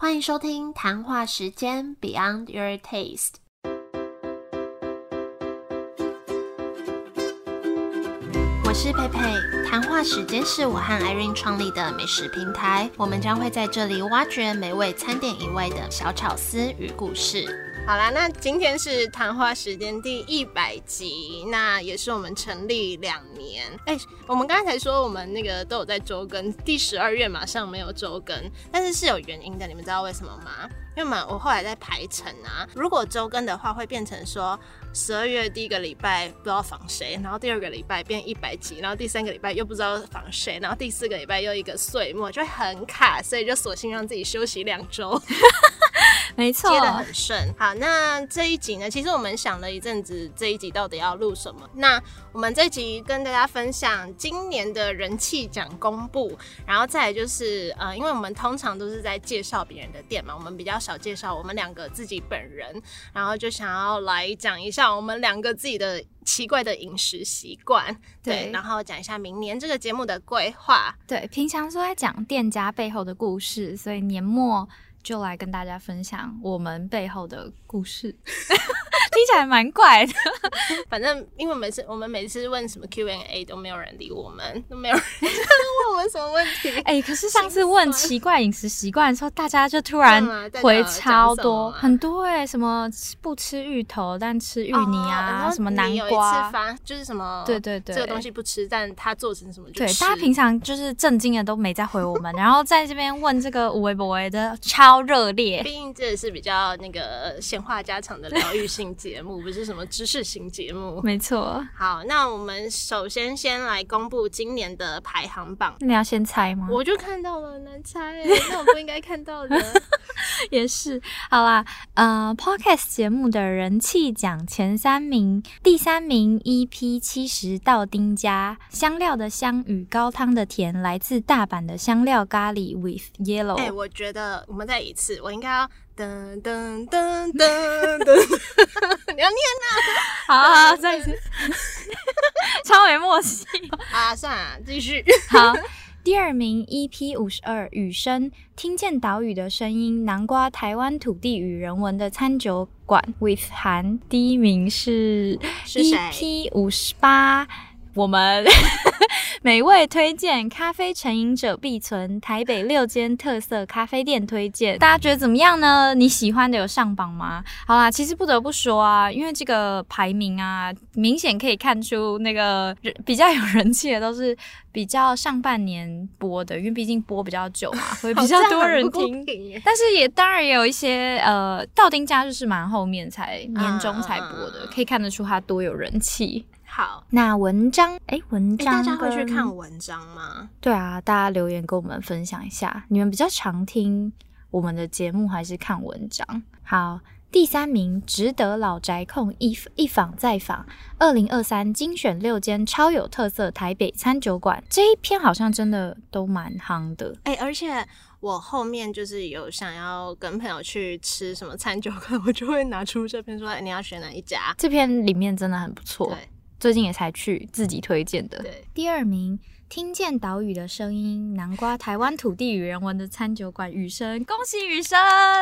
欢迎收听谈话时间 Beyond Your Taste。我是佩佩，谈话时间是我和 Irene 创立的美食平台，我们将会在这里挖掘美味餐点以外的小巧思与故事。好啦，那今天是谈话时间第一百集，那也是我们成立两年。哎、我们刚才说我们那个都有在周更，第十二月马上没有周更，但是是有原因的，你们知道为什么吗？因为嘛，我后来在排程啊，如果周更的话，会变成说十二月第一个礼拜不知道访谁，然后第二个礼拜变一百集，然后第三个礼拜又不知道访谁，然后第四个礼拜又一个岁末，就会很卡，所以就索性让自己休息两周。没错接的很顺。好，那这一集呢，其实我们想了一阵子，这一集到底要录什么？那我们这一集跟大家分享今年的人气奖公布，然后再来就是呃，因为我们通常都是在介绍别人的店嘛，我们比较少介绍我们两个自己本人，然后就想要来讲一下我们两个自己的。奇怪的饮食习惯，对，对然后讲一下明年这个节目的规划，对，平常都在讲店家背后的故事，所以年末就来跟大家分享我们背后的故事，听起来蛮怪的。反正因为每次我们每次问什么 Q&A 都没有人理我们，都没有人 问我们什么问题。哎、可是上次问奇怪饮食习惯的时候，大家就突然回超多，很多哎、什么不吃芋头但吃芋泥哦啊，然后什么南瓜，发就是什么，对对对。这个东西不吃，但它做成什么就对，大家平常就是震惊的都没在回我们，然后在这边问这个无微不微的超热烈。毕竟这是比较那个闲话家常的疗愈性节目，不是什么知识型节目。没错，好，那我们首先先来公布今年的排行榜。你要先猜吗？我就看到了，难猜欸，那我不应该看到的。也是，好啦，呃，Podcast 节目的人气奖前三名，第三名 EP 七十到丁家，香料的香与高汤的甜，来自大阪的香料咖喱 with yellow。哎、我觉得我们再一次，我应该要噔噔噔噔噔，你要念好再一次，超没默契。啊？算了，继续。好。第二名 EP 五十二雨声，听见岛屿的声音，南瓜台湾土地与人文的餐酒馆 with 韩。第一名是 EP 五十八，我们 美味推荐咖啡成瘾者必存，台北六间特色咖啡店推荐，大家觉得怎么样呢？你喜欢的有上榜吗？好啦，其实不得不说啊，因为这个排名啊，明显可以看出那个人比较有人气的都是比较上半年播的，因为毕竟播比较久嘛，会比较多人听。但是也当然也有一些呃，道丁家就是蛮后面才年终才播的，嗯可以看得出它多有人气。好。那文章，哎，文哎、章、大家会去看？文章吗？对啊，大家留言跟我们分享一下，你们比较常听我们的节目还是看文章？好。第三名，值得老宅控一一访再访，二零二三精选六间超有特色台北餐酒馆，这一篇好像真的都蛮夯的。哎、而且我后面就是有想要跟朋友去吃什么餐酒馆，我就会拿出这篇说，哎、你要选哪一家？这篇里面真的很不错，对最近也才去自己推荐的。对，第二名，听见岛屿的声音，南瓜台湾土地与人文的餐酒馆雨声，恭喜雨声，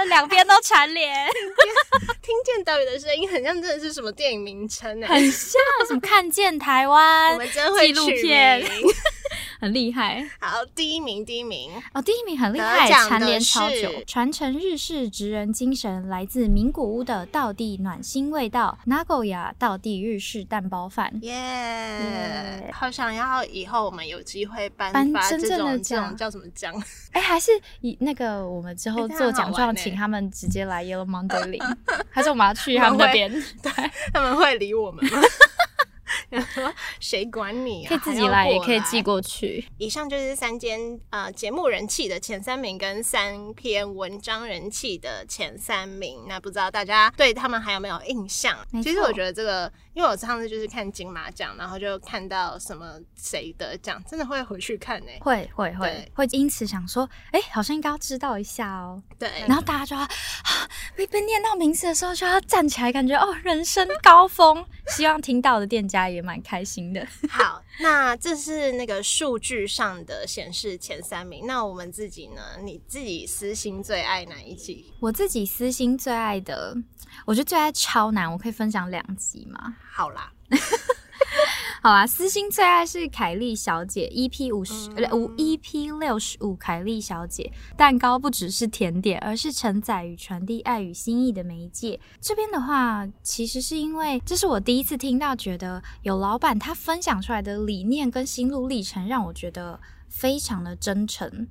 两边都蝉联，听见岛屿的声音，很像真的是什么电影名称哎、很像什么看见台湾 我湾们真会纪录取片。名很厉害好，第一名，第一名，哦，第一名很厉害，蝉联超久，传承日式职人精神，来自名古屋的道地暖心味道，Nagoya 道地日式蛋包饭。耶、耶好想要以后我们有机会颁颁发这真正的种这种奖叫什么奖？哎，还是以那个我们之后做奖状，请他们直接来 Yellow Monday 领，还是我们要去他们那边？对，他们会理我们吗？然后说谁管你、啊？可以自己来，也可以寄过去。以上就是三间呃节目人气的前三名，跟三篇文章人气的前三名。那不知道大家对他们还有没有印象其实我觉得这个，因为我上次就是看金马奖，然后就看到什么谁得奖，真的会回去看呢、会会会会因此想说，哎、好像应该要知道一下哦。对，然后大家就要啊，被被念到名字的时候就要站起来，感觉哦，人生高峰。希望听到的店家也也蛮开心的。好，那这是那个数据上的显示前三名。那我们自己呢？你自己私心最爱哪一集？我自己私心最爱的，我觉得最爱超难，我可以分享两集吗？好啦。好啦，私心最爱是凯莉小姐，EP 五十五 EP 六十五，凯莉小姐蛋糕不只是甜点，而是承载与传递爱与心意的媒介。这边的话，其实是因为这是我第一次听到，觉得有老板他分享出来的理念跟心路历程，让我觉得非常的真诚。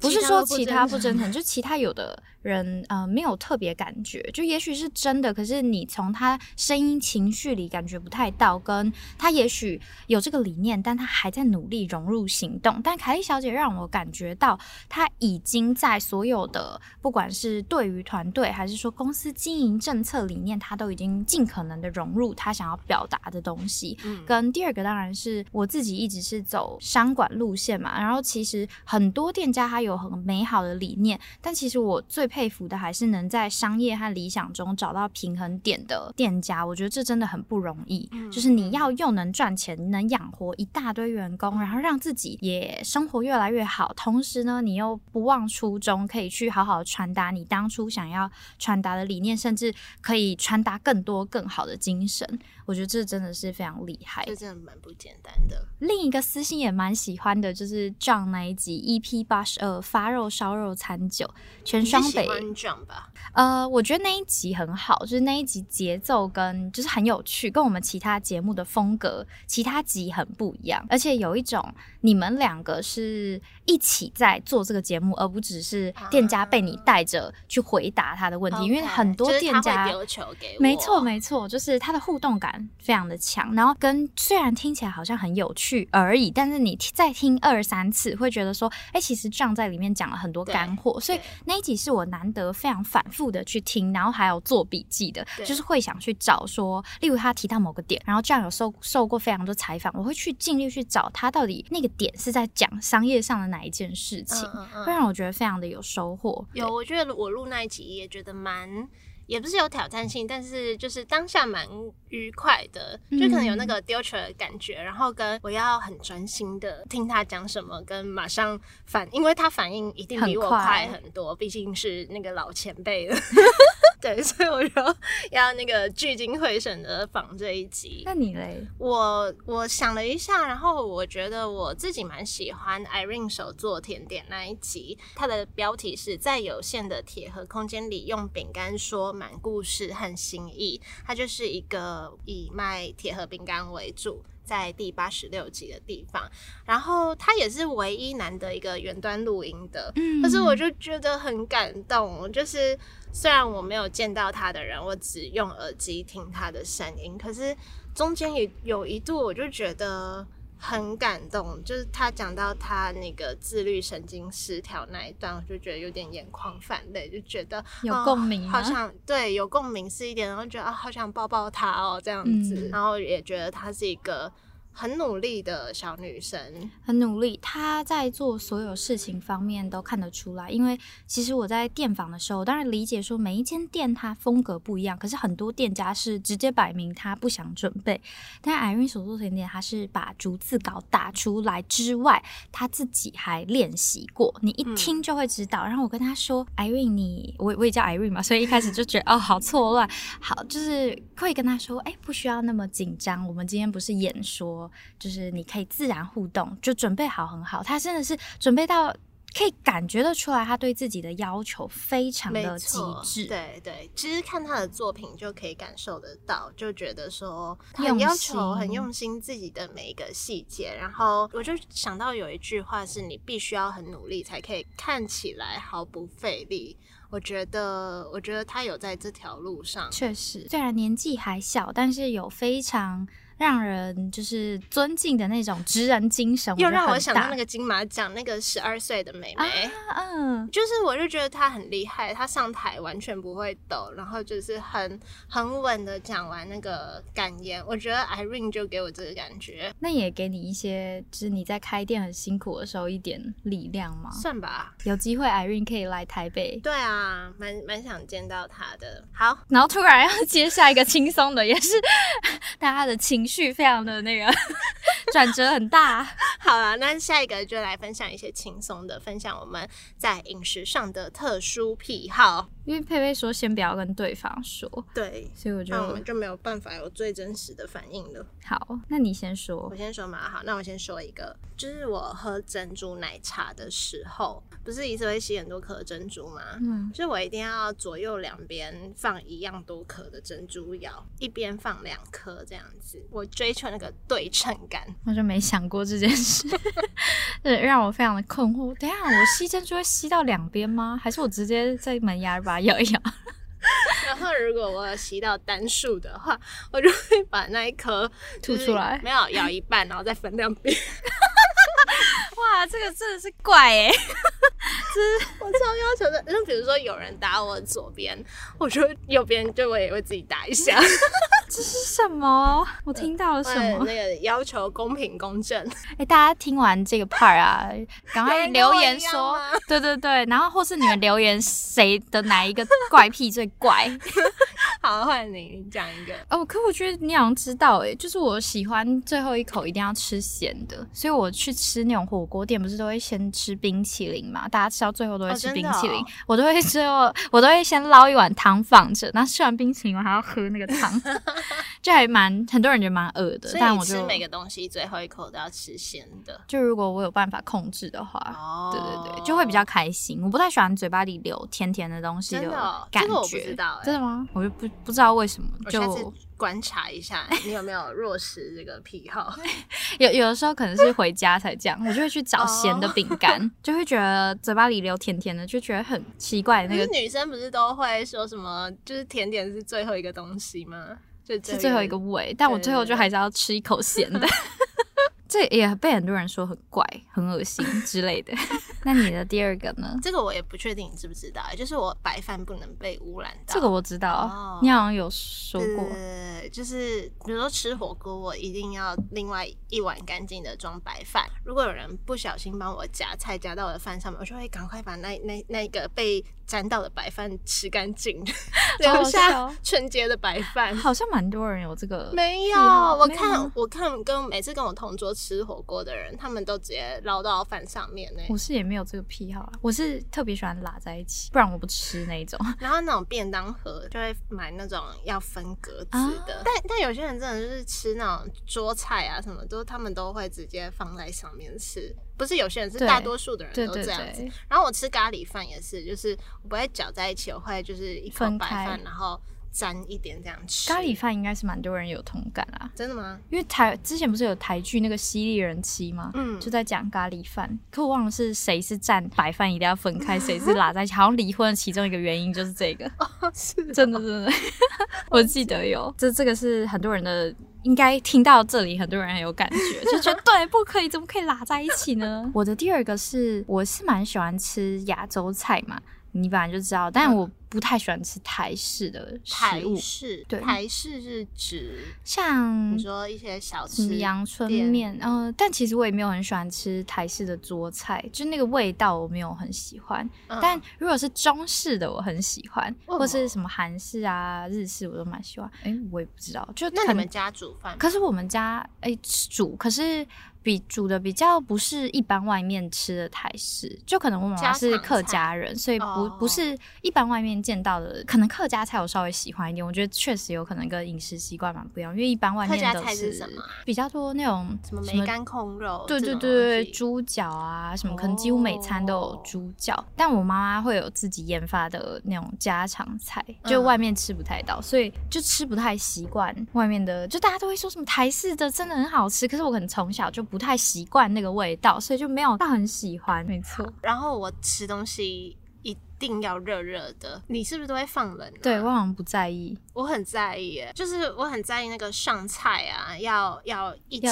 不是说其他不真诚，就其他有的。人呃没有特别感觉，就也许是真的，可是你从他声音情绪里感觉不太到。跟他也许有这个理念，但他还在努力融入行动。但凯莉小姐让我感觉到，她已经在所有的不管是对于团队还是说公司经营政策理念，她都已经尽可能的融入她想要表达的东西。嗯，跟第二个当然是我自己一直是走商管路线嘛，然后其实很多店家他有很美好的理念，但其实我最佩服的还是能在商业和理想中找到平衡点的店家，我觉得这真的很不容易。就是你要又能赚钱，能养活一大堆员工，然后让自己也生活越来越好，同时呢，你又不忘初衷，可以去好好传达你当初想要传达的理念，甚至可以传达更多更好的精神。我觉得这真的是非常厉害，这真的蛮不简单的。另一个私信也蛮喜欢的，就是 jon 那一集 EP 八十二发肉烧肉餐酒全双北。吧。呃，我觉得那一集很好，就是那一集节奏跟就是很有趣，跟我们其他节目的风格其他集很不一样，而且有一种你们两个是一起在做这个节目，而不只是店家被你带着去回答他的问题，因为很多店家丢球给我，没错没错，就是他的互动感。非常的强，然后跟虽然听起来好像很有趣而已，但是你再听二三次，会觉得说，哎，其实这样在里面讲了很多干货，所以那一集是我难得非常反复的去听，然后还有做笔记的，就是会想去找说，例如他提到某个点，然后这样有受受过非常多采访，我会去尽力去找他到底那个点是在讲商业上的哪一件事情，会让我觉得非常的有收获。有，我觉得我录那一集也觉得蛮。也不是有挑战性，但是就是当下蛮愉快的，就可能有那个丢球的感觉，然后跟我要很专心的听他讲什么，跟马上反，因为他反应一定比我快很多，毕竟是那个老前辈了。对，所以我就要那个聚精会神的仿这一集。那你嘞？我我想了一下，然后我觉得我自己蛮喜欢 Irene 手做甜点那一集，它的标题是在有限的铁盒空间里用饼干说满故事和心意。它就是一个以卖铁盒饼干为主。在第八十六集的地方，然后它也是唯一难得一个远端录音的，嗯可是我就觉得很感动。就是虽然我没有见到他的人，我只用耳机听他的声音，可是中间也有一度我就觉得。很感动，就是他讲到他那个自律神经失调那一段，我就觉得有点眼眶泛泪，就觉得有共鸣，好想对有共鸣是一点，然后觉得啊，好想抱抱他哦，这样子，然后也觉得他是一个。很努力的小女生，很努力。她在做所有事情方面都看得出来。因为其实我在店访的时候，当然理解说每一间店它风格不一样，可是很多店家是直接摆明他不想准备。但艾瑞所做甜点，她是把逐字稿打出来之外，她自己还练习过，你一听就会知道。然后我跟她说：“艾瑞，你我我也叫艾瑞嘛，所以一开始就觉得哦，好错乱。好，就是会跟她说：哎，不需要那么紧张，我们今天不是演说。”就是你可以自然互动，就准备好很好。他真的是准备到可以感觉得出来，他对自己的要求非常的极致。对对，其实看他的作品就可以感受得到，就觉得说很要求、很用心自己的每一个细节。然后我就想到有一句话是：你必须要很努力，才可以看起来毫不费力。我觉得，我觉得他有在这条路上，确实，虽然年纪还小，但是有非常。让人就是尊敬的那种职人精神，又让我想到那个金马奖那个十二岁的妹妹，嗯，就是我就觉得她很厉害，她上台完全不会抖，然后就是很很稳的讲完那个感言。我觉得 Irene 就给我这个感觉，那也给你一些，就是你在开店很辛苦的时候一点力量吗？算吧，有机会 Irene 可以来台北，对啊，蛮蛮想见到她的。好，然后突然要接下一个轻松的，也是 大家的情。绪非常的那个 转折很大。好了，那下一个就来分享一些轻松的，分享我们在饮食上的特殊癖好。因为佩佩说先不要跟对方说，对，所以我觉得我们就没有办法有最真实的反应了。好，那你先说我。先说嘛，好，那我先说一个，就是我喝珍珠奶茶的时候，不是一次会吸很多颗珍珠吗？嗯，就是我一定要左右两边放一样多颗的珍珠咬，一边放两颗这样子，我追求那个对称感。我就没想过这件事，对，让我非常的困惑。等下，我吸珍珠会吸到两边吗？还是我直接在门牙把它咬一咬？然后如果我有吸到单数的话，我就会把那一颗就是吐出来没有咬一半，然后再分两边。哇，这个真的是怪哎、我超要求的，就比如说有人打我左边，我就右边就我也会自己打一下。这是什么？我听到了什么？那个要求公平公正，哎、大家听完这个 part 啊，赶快留言说对对对，然后或是你们留言谁的哪一个怪癖最怪？好，换你你讲一个。哦，可我觉得你好像知道哎，就是我喜欢最后一口一定要吃咸的，所以我去吃那种火锅店，不是都会先吃冰淇淋嘛？大家吃到最后都会吃冰淇淋，哦 我都会最后我都会先捞一碗汤放着，然后吃完冰淇淋我还要喝那个汤，就还蛮很多人觉得蛮饿的，但我就吃每个东西最后一口都要吃咸的。就如果我有办法控制的话。哦对对对，就会比较开心。我不太喜欢嘴巴里流甜甜的东西真的哦感觉。这个我不知道欸真的吗？我就不不知道为什么，就观察一下 你有没有弱食这个癖好。有有的时候可能是回家才这样，我就会去找咸的哦饼干，就会觉得嘴巴里流甜甜的，就觉得很奇怪。那个女生不是都会说什么，就是甜点是最后一个东西吗？就是是最后一个味，但我最后就还是要吃一口咸的。这也被很多人说很怪、很恶心之类的。那你的第二个呢？这个我也不确定你知不知道，就是我白饭不能被污染到。这个我知道，哦你好像有说过。呃，就是比如说吃火锅，我一定要另外一碗干净的装白饭。如果有人不小心帮我夹菜夹到我的饭上面，我就会赶快把那那那个被沾到的白饭吃干净，留下笑 纯洁的白饭。好像蛮多人有这个，没有，好没有我看我看跟每次跟我同桌吃火锅的人，他们都直接捞到饭上面呢。我是也没有这个癖好啊。我是特别喜欢拉在一起，不然我不吃那一种。然后那种便当盒就会买那种要分格子的，啊但但有些人真的就是吃那种桌菜啊什么，都他们都会直接放在上面吃。不是有些人，是大多数的人都这样子。对，然后我吃咖喱饭也是，就是我不会搅在一起，我会就是一口白饭，然后沾一点这样吃。咖喱饭应该是蛮多人有同感啦。真的吗？因为台之前不是有台剧那个《犀利人妻》吗？嗯就在讲咖喱饭，可我忘了是谁是蘸白饭一定要分开，谁是拉在一起。好像离婚的其中一个原因就是这个，是真的真的，我记得有。这这个是很多人的，应该听到这里很多人很有感觉，就觉得对，不可以，怎么可以拉在一起呢？我的第二个是，我是蛮喜欢吃亚洲菜嘛，你本来就知道，但我不太喜欢吃台式的食台物，式，对台式是指像你说一些小吃阳春店面，嗯、但其实我也没有很喜欢吃台式的桌菜，就那个味道我没有很喜欢。嗯但如果是中式的，我很喜欢，哦或是什么韩式啊、日式，我都蛮喜欢。哎、我也不知道，就那你们家煮饭？可是我们家哎、煮，可是比煮的比较不是一般外面吃的台式，就可能我妈妈是客家人，所以不、哦不是一般外面见到的。可能客家菜我稍微喜欢一点，我觉得确实有可能跟饮食习惯蛮不一样，因为一般外面都是什么啊比较多那种什么梅干控肉？对对对对，猪脚啊，什么可能几乎每餐都有猪脚，但我妈妈会有自己研发的那种家常菜，就嗯外面吃不太到，所以就吃不太习惯外面的。就大家都会说什么台式的真的很好吃，可是我可能从小就不太习惯那个味道，所以就没有到很喜欢。没错，然后我吃东西一定要热热的，你是不是都会放冷、啊？对我好像不在意，我很在意耶，就是我很在意那个上菜啊，要要一起。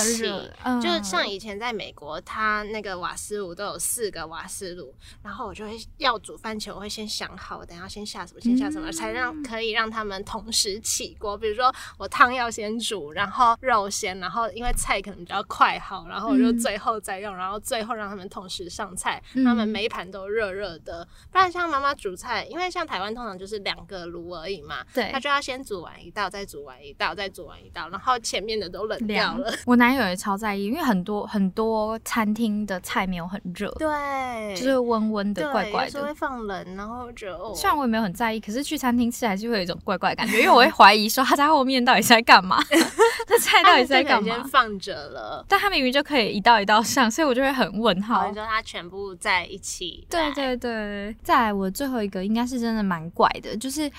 嗯就是像以前在美国，它那个瓦斯炉都有四个瓦斯炉，然后我就会要煮饭前，我会先想好，我等下先下什么，先下什么，嗯才让可以让他们同时起锅。比如说我汤要先煮，然后肉先，然后因为菜可能比较快好，然后我就嗯最后再用，然后最后让他们同时上菜，嗯他们每一盘都热热的。不然像他妈妈煮菜，因为像台湾通常就是两个炉而已嘛，对她就要先煮完一道，再煮完一道，再煮完一道，然后前面的都冷掉了。我男友也超在意，因为很多很多餐厅的菜没有很热，对，就是温温的、怪怪有时候会。放冷，然后就哦，虽然我也没有很在意，可是去餐厅吃还是会有一种怪怪的感觉，因为我会怀疑说他在后面到底是在干嘛，这菜到底是在干先嘛？放着了。但他明明就可以一道一道上，所以我就会很问号好，你。说它全部在一起，对对对，再来我最后一个应该是真的蛮怪的，就是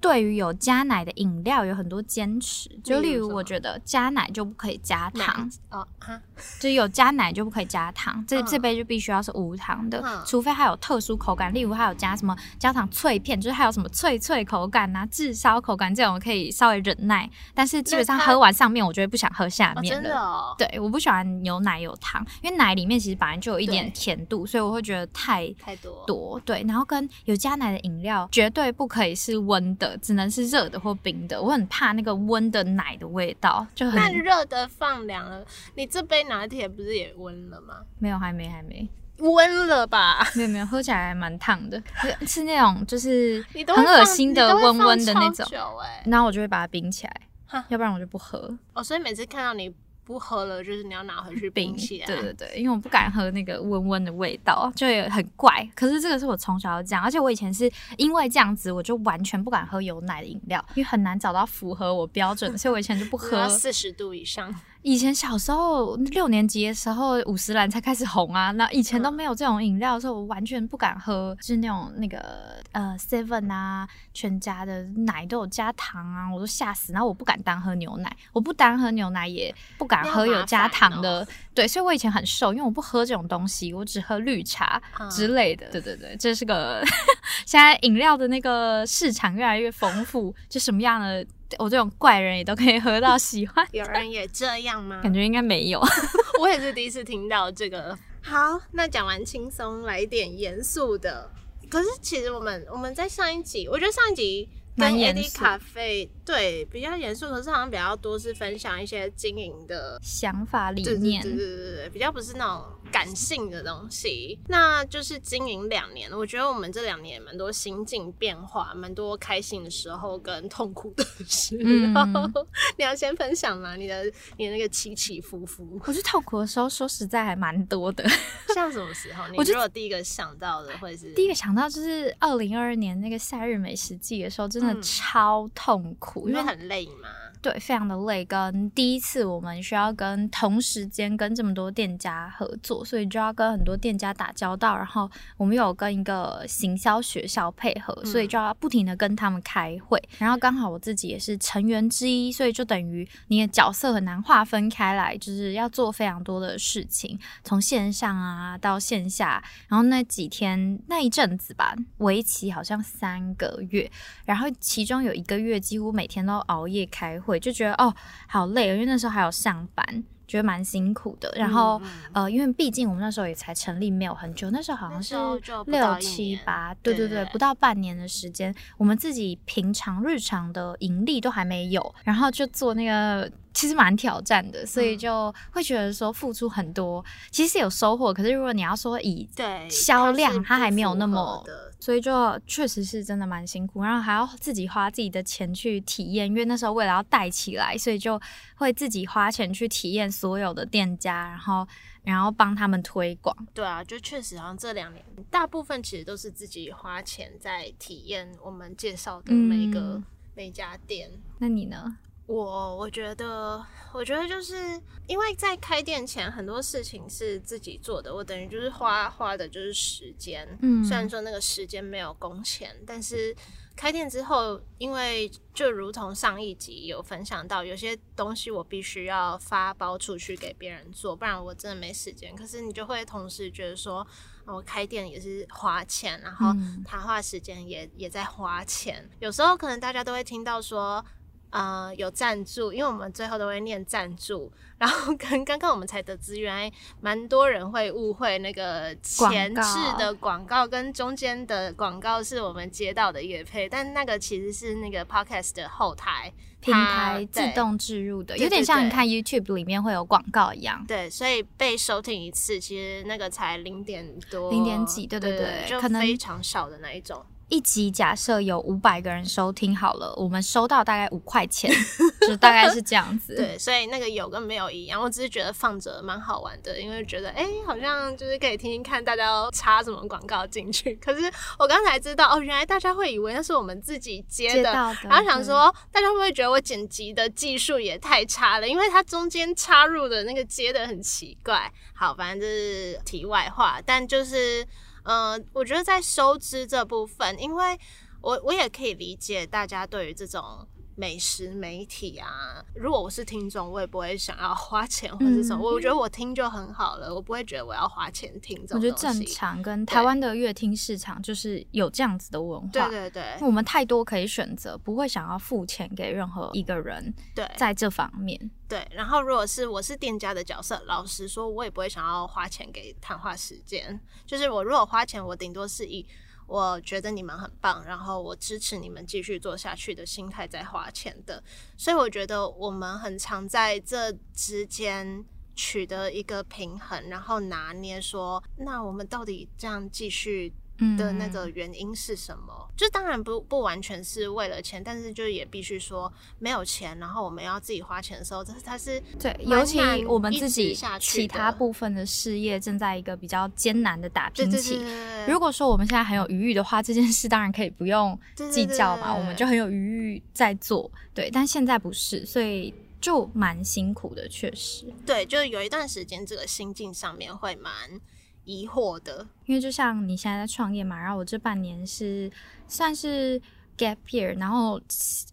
对于有加奶的饮料有很多坚持，就例例如我觉得加奶就不可以加糖，哦哈，就是有加奶就不可以加糖，这嗯这杯就必须要是无糖的，嗯除非它有特殊口感，例如它有加什么焦糖脆片，就是还有什么脆脆口感啊、炙烧口感这种可以稍微忍耐，但是基本上喝完上面我就会不想喝下哦面真的哦，对，我不喜欢牛奶有糖，因为奶里面其实本来就有一点甜度，所以我会觉得太太多多。对，然后跟有加奶的饮料绝对不可以是温的，只能是热的或冰的。我很怕那个温的奶的味道，就那很热的放凉了，你这杯拿铁不是也温了吗？没有，还没，还没，温了吧？没有，没有，喝起来还蛮烫的，是是那种就是很恶心的温温的那种。哎、然后我就会把它冰起来哈，要不然我就不喝哦，所以每次看到你不喝了，就是你要拿回去冰起来。对对对，因为我不敢喝那个温温的味道，就也很怪。可是这个是我从小就这样，而且我以前是因为这样子，我就完全不敢喝有奶的饮料，因为很难找到符合我标准的，所以我以前就不喝。四十度以上，以前小时候六年级的时候，五十岚才开始红啊，那以前都没有这种饮料的时候，我完全不敢喝，就是那种那个呃 Seven 啊、全家的奶都有加糖啊，我都吓死。然后我不敢单喝牛奶，我不单喝牛奶，也不敢喝有加糖的。对，所以我以前很瘦，因为我不喝这种东西，我只喝绿茶之类的。对对对，这是个 现在饮料的那个市场越来越丰富，就什么样的我这种怪人也都可以喝到喜欢。有人也这样吗？感觉应该没有。我也是第一次听到这个。好，那讲完轻松，来一点严肃的。可是其实我们我们在上一集，我觉得上一集跟蛮严 AD 肃咖啡对比较严肃，可是好像比较多是分享一些经营的想法理念，对对对对，比较不是那种感性的东西。那就是经营两年，我觉得我们这两年也蛮多心境变化，蛮多开心的时候跟痛苦的时候。嗯 你要先分享吗？你的你的那个起起伏伏，我觉得痛苦的时候，说实在还蛮多的。像什么时候？你 我就如果第一个想到的会是第一个想到就是二零二二年那个夏日美食季的时候，真的嗯超痛苦，因为因为很累嘛。对非常的累，跟第一次我们需要跟同时间跟这么多店家合作，所以就要跟很多店家打交道，然后我们有跟一个行销学校配合，嗯所以就要不停的跟他们开会，然后刚好我自己也是成员之一，所以就等于你的角色很难划分开来，就是要做非常多的事情，从线上啊到线下，然后那几天那一阵子吧，为期好像三个月，然后其中有一个月几乎每天都熬夜开会，就觉得哦好累哦，因为那时候还有上班。觉得蛮辛苦的，然后、嗯呃，因为毕竟我们那时候也才成立没有很久，那时候好像是六七八，对，对对不到半年的时间，我们自己平常日常的盈利都还没有，然后就做那个其实蛮挑战的，所以嗯就会觉得说付出很多，其实有收获，可是如果你要说以对销量是它还没有那么的所以就确实是真的蛮辛苦，然后还要自己花自己的钱去体验，因为那时候为了要带起来，所以就会自己花钱去体验所有的店家，然后然后帮他们推广。对啊，就确实好像这两年大部分其实都是自己花钱在体验我们介绍的每一个、嗯每一家店。那你呢？我我觉得，我觉得就是因为在开店前很多事情是自己做的，我等于就是花花的就是时间。嗯虽然说那个时间没有工钱，但是开店之后，因为就如同上一集有分享到，有些东西我必须要发包出去给别人做，不然我真的没时间。可是你就会同时觉得说，哦我开店也是花钱，然后嗯谈话时间也也在花钱。有时候可能大家都会听到说。呃有赞助，因为我们最后都会念赞助。然后 跟刚刚我们才得知，原来蛮多人会误会那个前置的广告跟中间的广告是我们接到的乐配，但那个其实是那个 podcast 的后台平台自动置入的，有点像你看 YouTube 里面会有广告一样。对，所以被收听一次，其实那个才零点多，零点几，对对对，就非常少的那一种。一集假设有五百个人收听好了，我们收到大概五块钱，就大概是这样子。对，所以那个有跟没有一样，我只是觉得放着蛮好玩的，因为觉得哎，好像就是可以听听看大家要插什么广告进去。可是我刚才知道哦，原来大家会以为那是我们自己接的，然后想说大家会不会觉得我剪辑的技术也太差了？因为它中间插入的那个接的很奇怪。好，反正就是题外话，但就是。嗯，我觉得在收支这部分，因为我我也可以理解大家对于这种美食媒体啊，如果我是听众，我也不会想要 花钱或者什么。我觉得我听就很好了，我不会觉得我要花钱听这种我觉得正常，跟台湾的乐听市场就是有这样子的文化。对对对，我们太多可以选择，不会想要付钱给任何一个人。对，在这方面。对，然后如果是我是店家的角色，老实说，我也不会想要花钱给谈话时间。就是我如果花钱，我顶多是以我觉得你们很棒，然后我支持你们继续做下去的心态在花钱的。所以我觉得我们很常在这之间取得一个平衡，然后拿捏说，那我们到底这样继续。的那个原因是什么？就当然不不完全是为了钱，但是就也必须说没有钱，然后我们要自己花钱的时候，这它是对，尤其我们自己其他部分的事业正在一个比较艰难的打拼期。如果说我们现在很有余裕的话，这件事当然可以不用计较嘛，我们就很有余裕在做。对，但现在不是，所以就蛮辛苦的，确实。对，就有一段时间这个心境上面会蛮。疑惑的，因为就像你现在在创业嘛，然后我这半年是算是 gap year，然后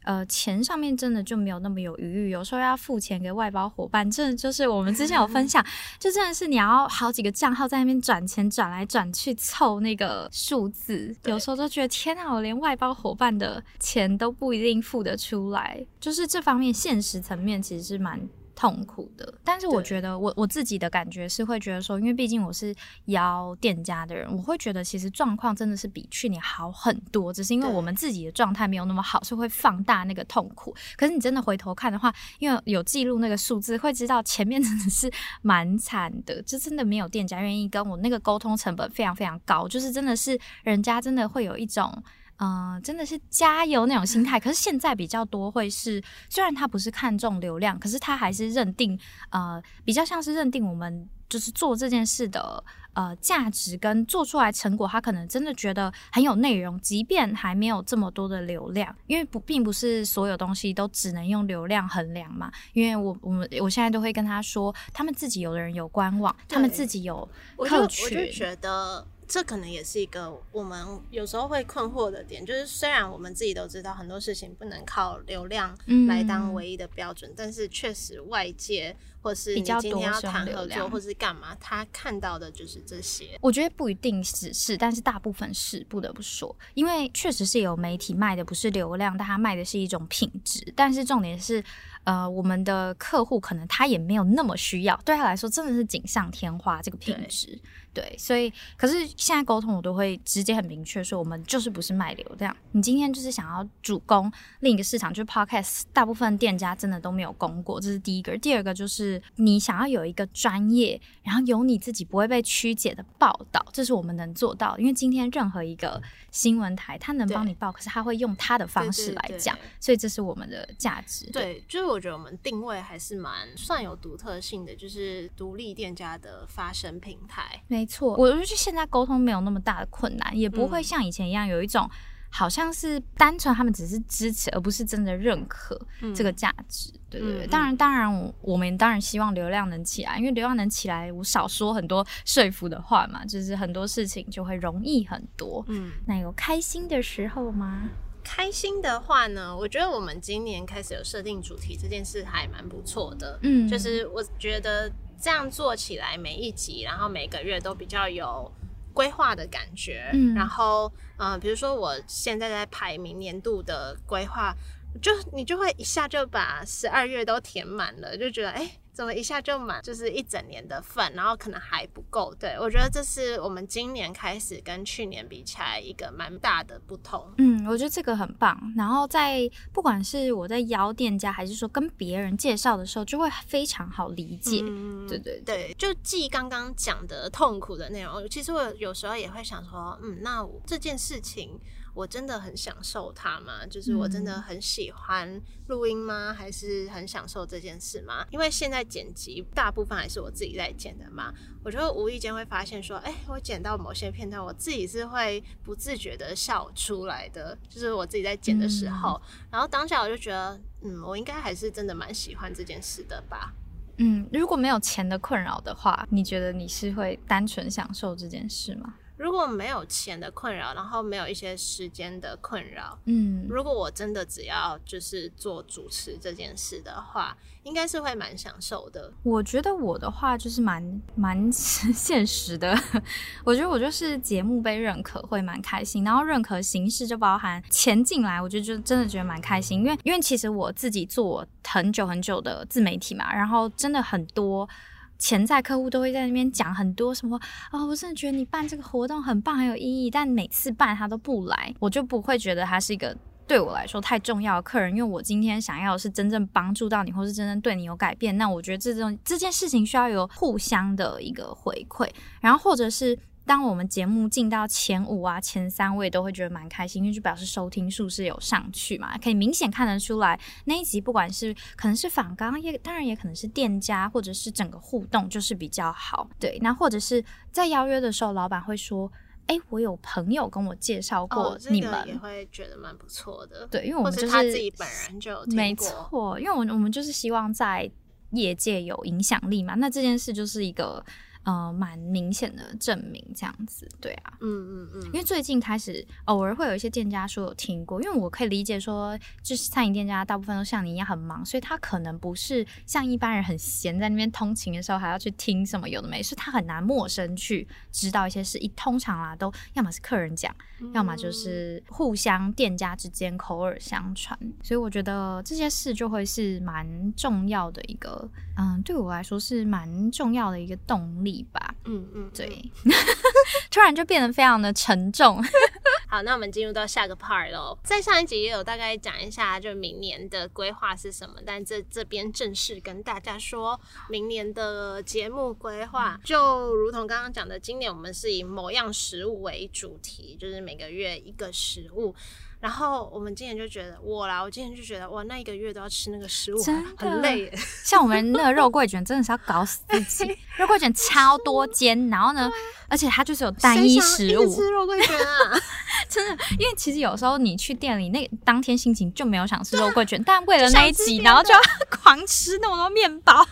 呃钱上面真的就没有那么有余裕，有时候要付钱给外包伙伴，真的就是我们之前有分享，就真的是你要好几个账号在那边转钱转来转去凑那个数字，有时候都觉得天啊，我连外包伙伴的钱都不一定付得出来，就是这方面现实层面其实是蛮。痛苦的，但是我觉得我我自己的感觉是会觉得说，因为毕竟我是邀店家的人，我会觉得其实状况真的是比去年好很多，只是因为我们自己的状态没有那么好，所以会放大那个痛苦。可是你真的回头看的话，因为有记录那个数字，会知道前面真的是蛮惨的，就真的没有店家愿意跟我那个沟通成本非常非常高，就是真的是人家真的会有一种。嗯，真的是加油那种心态。可是现在比较多会是，虽然他不是看重流量，可是他还是认定，呃，比较像是认定我们就是做这件事的呃价值跟做出来成果，他可能真的觉得很有内容，即便还没有这么多的流量，因为不并不是所有东西都只能用流量衡量嘛。因为我我们我现在都会跟他说，他们自己有的人有官网，他们自己有客群，我就觉得。这可能也是一个我们有时候会困惑的点，就是虽然我们自己都知道很多事情不能靠流量来当唯一的标准，但是确实外界或是你今天要谈合作或是干嘛，他看到的就是这些。我觉得不一定只是，但是大部分是不得不说，因为确实是有媒体卖的不是流量，但他卖的是一种品质。但是重点是，呃，我们的客户可能他也没有那么需要，对他来说真的是锦上添花这个品质。对，所以可是现在沟通我都会直接很明确说，我们就是不是卖流量。你今天就是想要主攻另一个市场，就是 Podcast，大部分店家真的都没有攻过，这是第一个。第二个就是你想要有一个专业，然后有你自己不会被曲解的报道，这是我们能做到。因为今天任何一个新闻台，他能帮你报，可是他会用他的方式来讲，所以这是我们的价值。对，就是我觉得我们定位还是蛮算有独特性的，就是独立店家的发声平台。没错，我觉得现在沟通没有那么大的困难，也不会像以前一样有一种好像是单纯他们只是支持，而不是真的认可这个价值。对对对，当然当然，我们当然希望流量能起来，因为流量能起来，我少说很多说服的话嘛，就是很多事情就会容易很多。嗯，那有开心的时候吗？开心的话呢，我觉得我们今年开始有设定主题这件事还蛮不错的。嗯，就是我觉得。这样做起来，每一集，然后每个月都比较有规划的感觉。嗯，然后，嗯，比如说我现在在排明年度的规划，就你就会一下就把十二月都填满了，就觉得哎。怎么一下就满，就是一整年的份，然后可能还不够。对我觉得这是我们今年开始跟去年比起来一个蛮大的不同。嗯，我觉得这个很棒。然后在不管是我在邀店家，还是说跟别人介绍的时候，就会非常好理解。嗯对对对，就记刚刚讲的痛苦的内容，其实我有时候也会想说，嗯，那这件事情。我真的很享受它吗？就是我真的很喜欢录音吗？还是很享受这件事吗？因为现在剪辑大部分还是我自己在剪的嘛，我就无意间会发现说，哎，我剪到某些片段，我自己是会不自觉的笑出来的，就是我自己在剪的时候。然后当下我就觉得，嗯，我应该还是真的蛮喜欢这件事的吧。嗯，如果没有钱的困扰的话，你觉得你是会单纯享受这件事吗？如果没有钱的困扰，然后没有一些时间的困扰，嗯，如果我真的只要就是做主持这件事的话，应该是会蛮享受的。我觉得我的话就是蛮蛮现实的，我觉得我就是节目被认可会蛮开心，然后认可形式就包含钱进来，我觉得就真的觉得蛮开心，因为因为其实我自己做很久很久的自媒体嘛，然后真的很多。潜在客户都会在那边讲很多什么啊，我真的觉得你办这个活动很棒，很有意义，但每次办他都不来，我就不会觉得他是一个对我来说太重要的客人，因为我今天想要是真正帮助到你，或是真正对你有改变，那我觉得这种这件事情需要有互相的一个回馈，然后或者是。当我们节目进到前五啊、前三位，都会觉得蛮开心，因为就表示收听数是有上去嘛，可以明显看得出来那一集不管是可能是访刚，也当然也可能是店家，或者是整个互动就是比较好。对，那或者是在邀约的时候，老板会说：“哎，我有朋友跟我介绍过你们，也会觉得蛮不错的。”对，因为我们就是他自己本人就没错，因为我我们就是希望在业界有影响力嘛，那这件事就是一个。呃，蛮明显的证明这样子，对啊，嗯嗯嗯，因为最近开始偶尔会有一些店家说有听过，因为我可以理解说，就是餐饮店家大部分都像你一样很忙，所以他可能不是像一般人很闲，在那边通勤的时候还要去听什么有的没，是他很难陌生去知道一些事。一通常啊，都要么是客人讲，要么就是互相店家之间口耳相传，所以我觉得这些事就会是蛮重要的一个，嗯，对我来说是蛮重要的一个动力。吧，嗯嗯，对，突然就变得非常的沉重。好，那我们进入到下个 part 喽。在上一集也有大概讲一下，就明年的规划是什么，但这这边正式跟大家说，明年的节目规划就如同刚刚讲的，今年我们是以某样食物为主题，就是每个月一个食物。然后我们今年就觉得我啦，我今年就觉得哇，那一个月都要吃那个食物，很累。像我们那个肉桂卷，真的是要搞死自己。肉桂卷超多煎，然后呢，而且它就是有单一食物。吃肉桂卷啊？真的，因为其实有时候你去店里，那当天心情就没有想吃肉桂卷，但为了那一集，然后就要 狂吃那么多面包。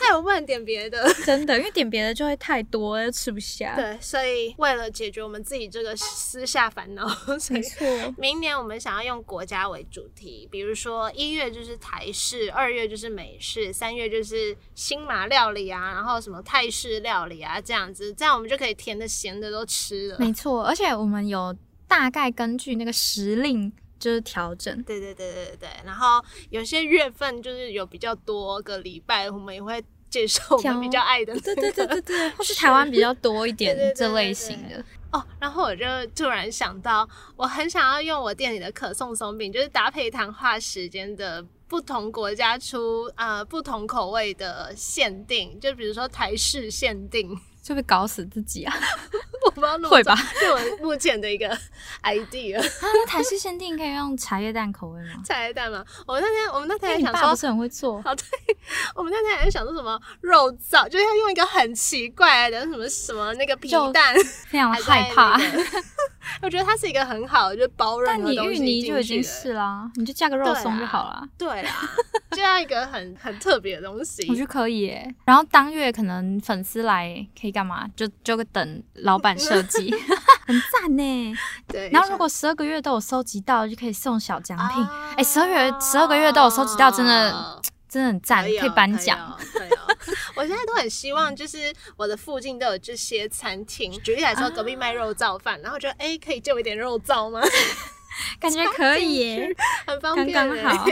那我不能点别的，真的，因为点别的就会太多，又吃不下。对，所以为了解决我们自己这个私下烦恼，没错，明年。我们想要用国家为主题，比如说一月就是台式，二月就是美式，三月就是新马料理啊，然后什么泰式料理啊，这样子，这样我们就可以甜的、咸的都吃了。没错，而且我们有大概根据那个时令就是调整。对对对对对然后有些月份就是有比较多个礼拜，我们也会介绍我们比较爱的。对对对对对，或是台湾比较多一点这类型的。然后我就突然想到，我很想要用我店里的可颂松饼，就是搭配谈话时间的不同国家出啊不同口味的限定，就比如说台式限定。就会搞死自己啊！我不知道会吧？是我目前的一个 idea。那台式限定可以用茶叶蛋口味吗？茶叶蛋吗？我那天我们那天想说，不是很会做。哦，对，我们那天还在想说什么肉燥，就是要用一个很奇怪的什么什么那个皮蛋，非常害怕。我觉得它是一个很好的，就包任何东西进去就已经是啦，你就加个肉松就好了。对啦，就要一个很很特别的东西，我觉得可以耶。然后当月可能粉丝来可以干嘛？就就等老板设计，很赞呢。对。然后如果十二个月都有收集到，就可以送小奖品。哎，十二月十二个月都有收集到，真的。真的很赞，可以颁奖。我现在都很希望，就是我的附近都有这些餐厅。举例来说，隔壁卖肉燥饭，然后觉得哎，可以借我一点肉燥吗？感觉可以耶，很方便刚刚好。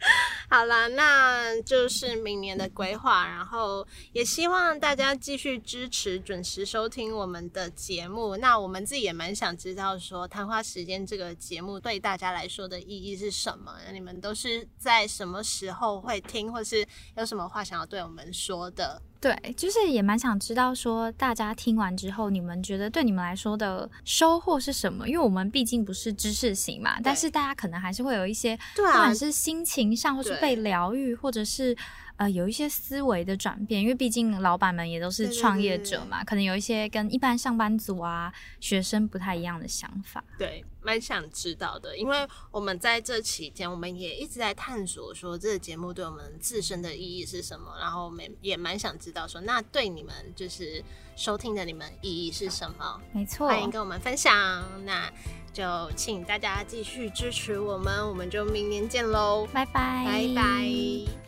好啦，那就是明年的规划，然后也希望大家继续支持、准时收听我们的节目。那我们自己也蛮想知道说，谈话时间这个节目对大家来说的意义是什么？你们都是在什么时候会听，或是有什么话想要对我们说的？对，就是也蛮想知道说，大家听完之后，你们觉得对你们来说的收获是什么？因为我们毕竟不是知识型嘛，但是大家可能还是会有一些，对啊不管是心情上，或是被疗愈，或者是呃有一些思维的转变。因为毕竟老板们也都是创对对业者嘛，可能有一些跟一般上班族啊、学生不太一样的想法。对，蛮想知道的，因为我们在这期间，我们也一直在探索说这个节目对我们自身的意义是什么，然后我们也蛮想知道说，那对你们就是收听的你们意义是什么？没错，欢迎跟我们分享。那就请大家继续支持我们，我们就明年见喽，拜拜，拜拜